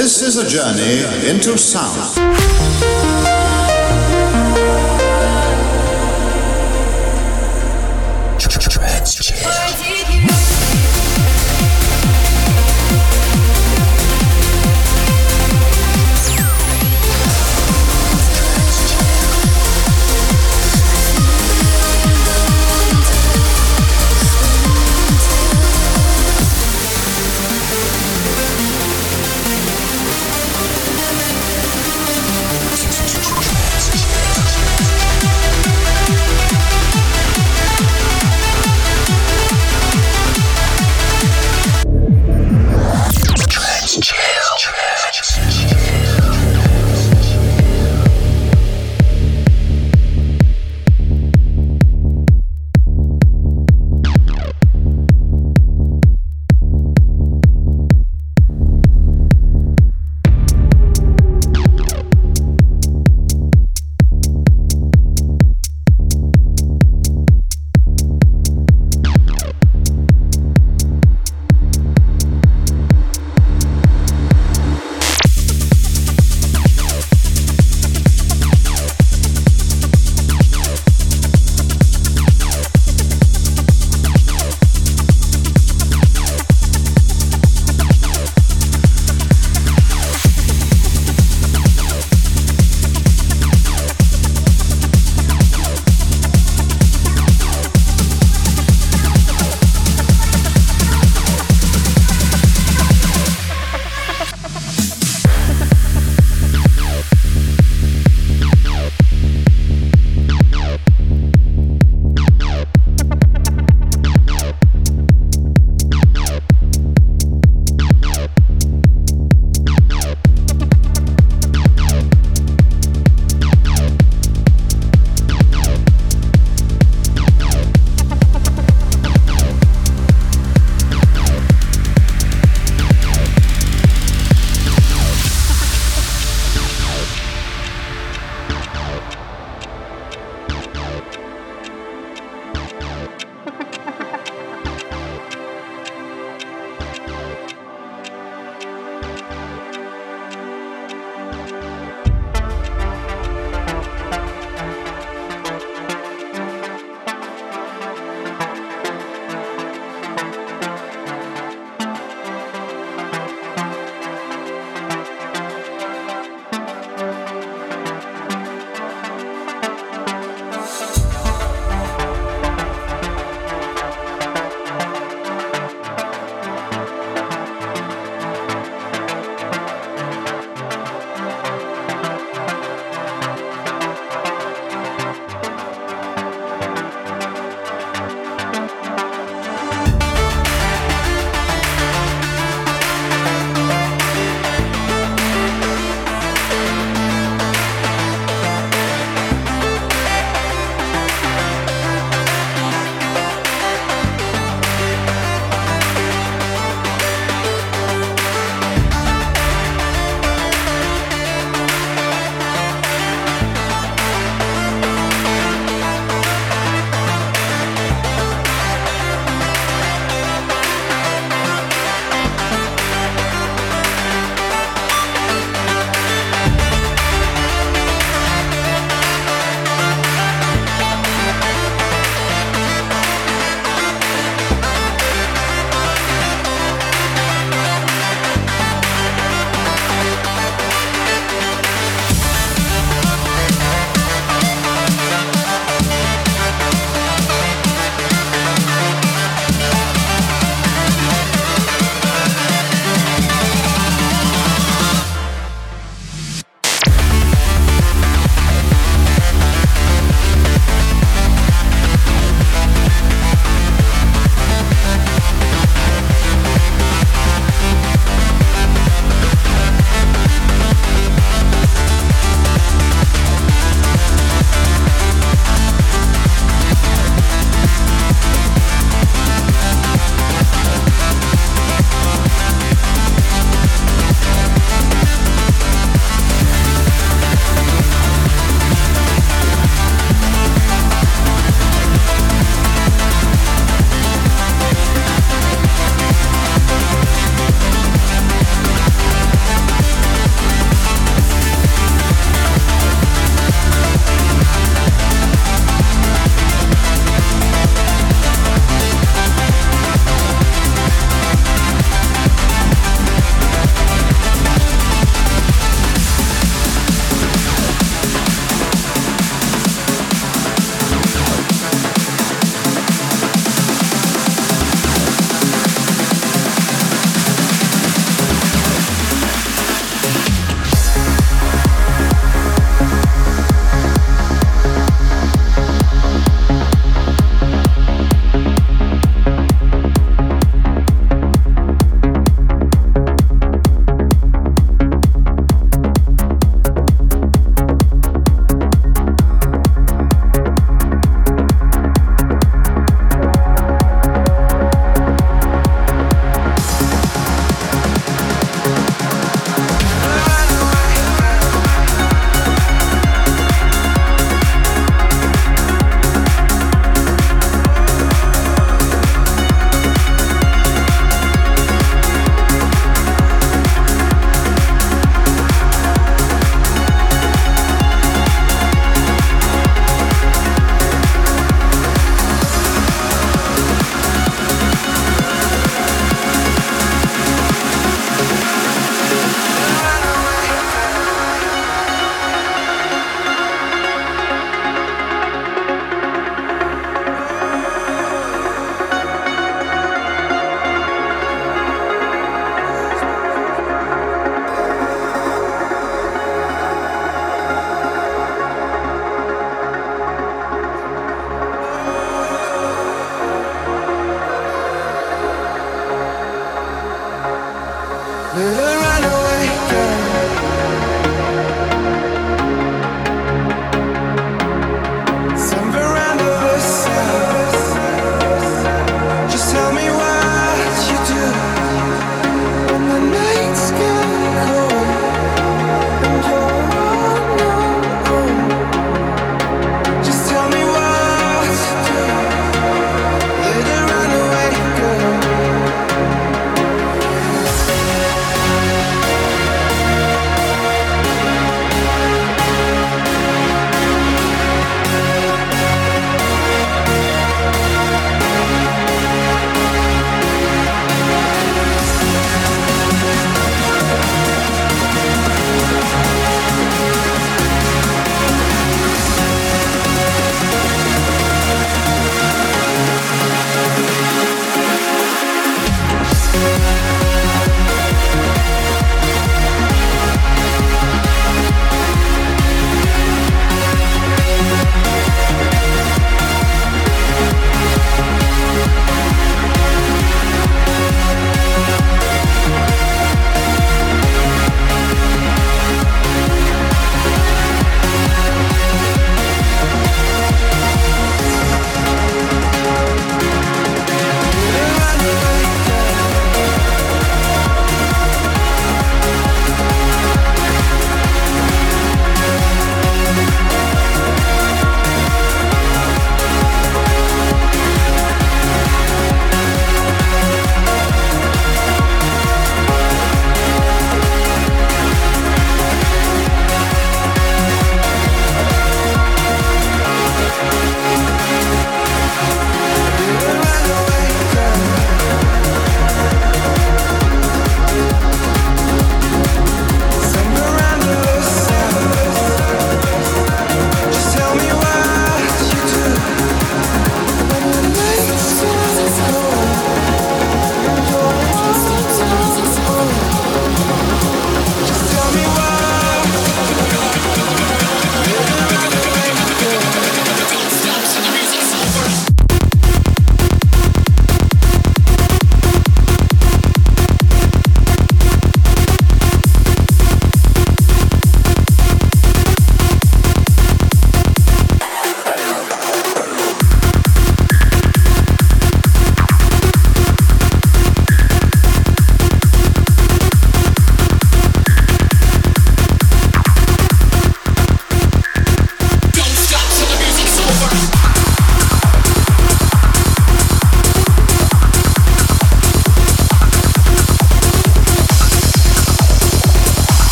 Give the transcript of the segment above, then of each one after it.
This is a journey into sound. Transgender.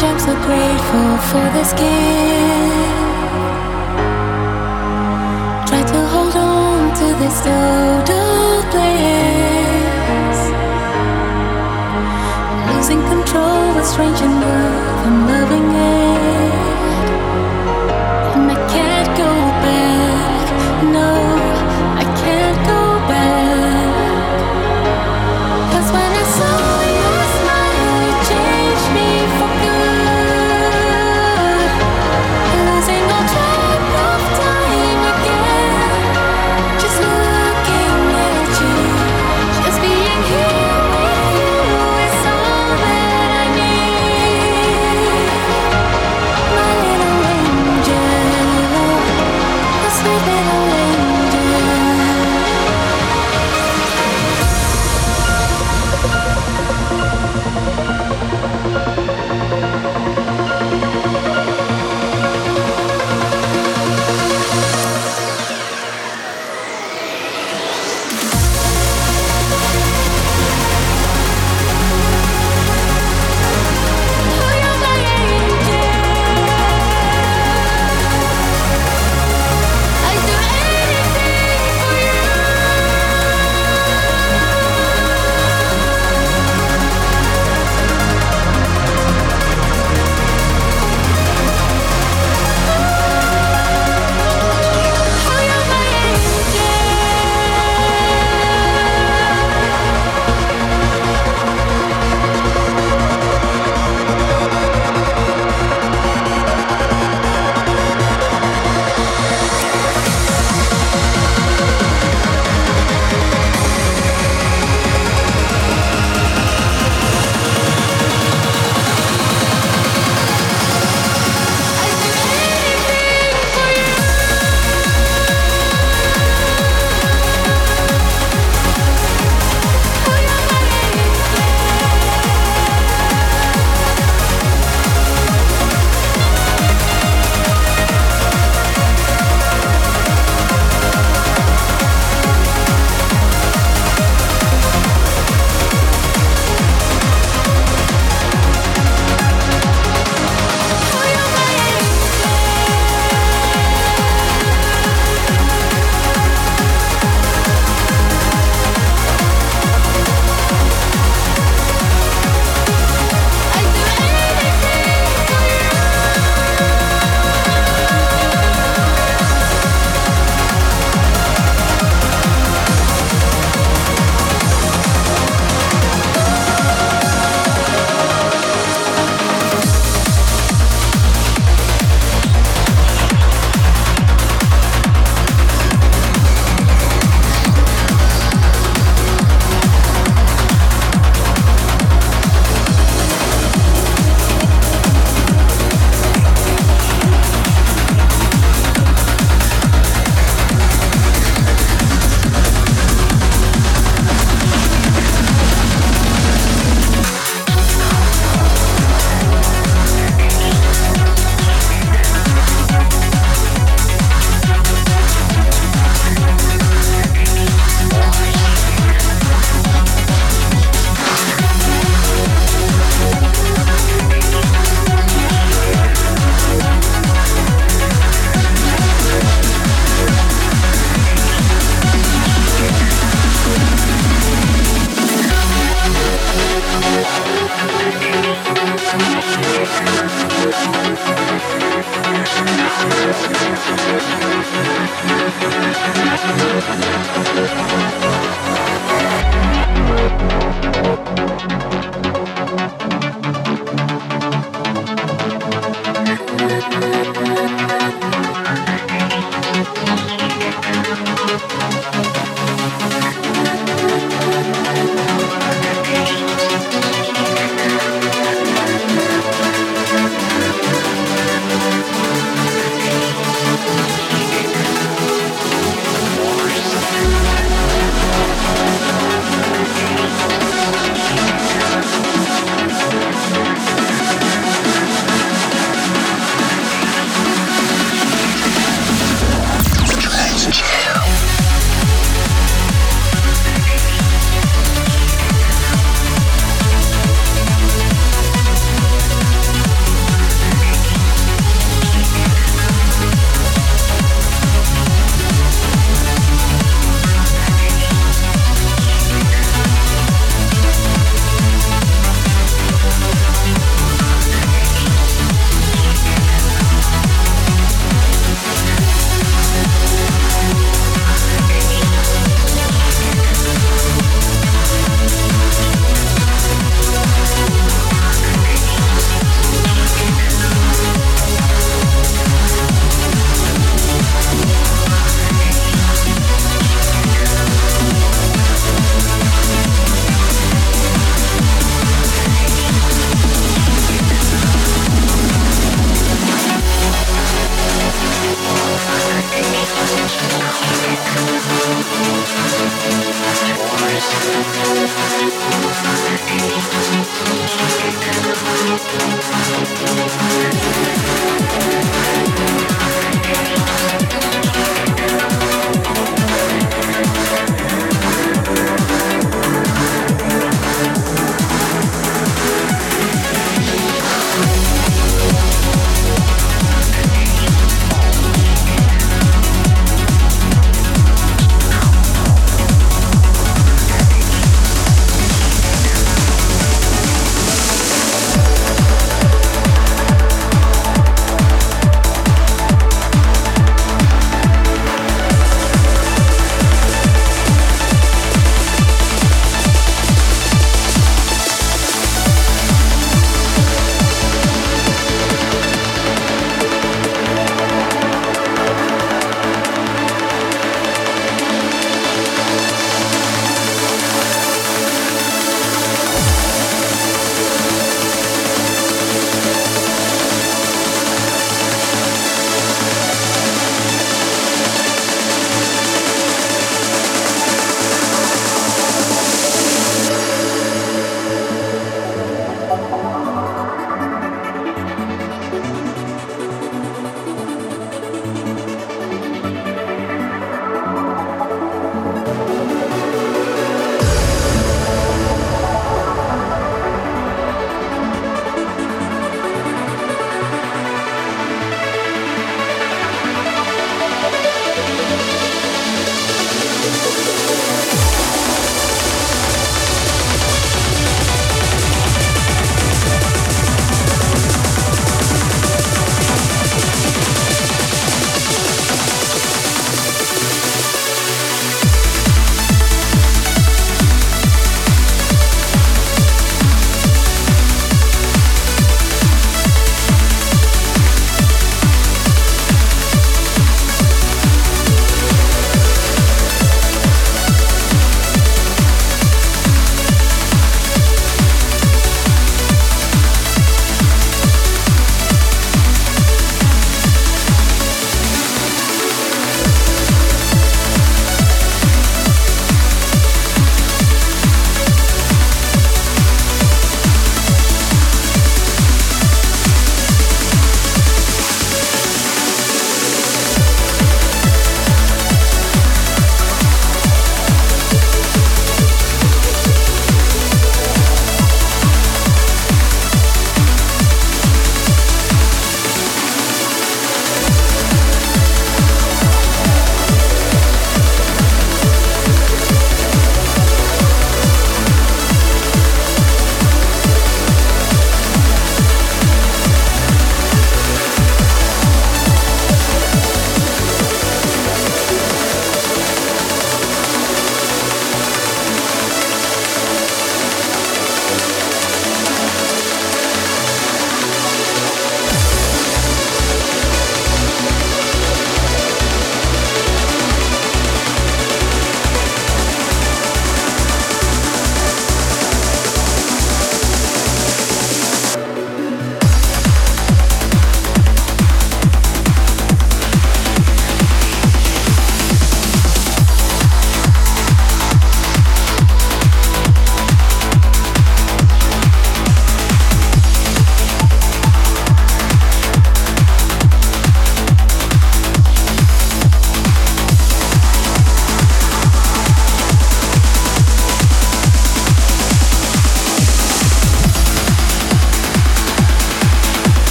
I'm so grateful for this gift. Try to hold on to this total place. Losing control but strange enough, I'm loving it.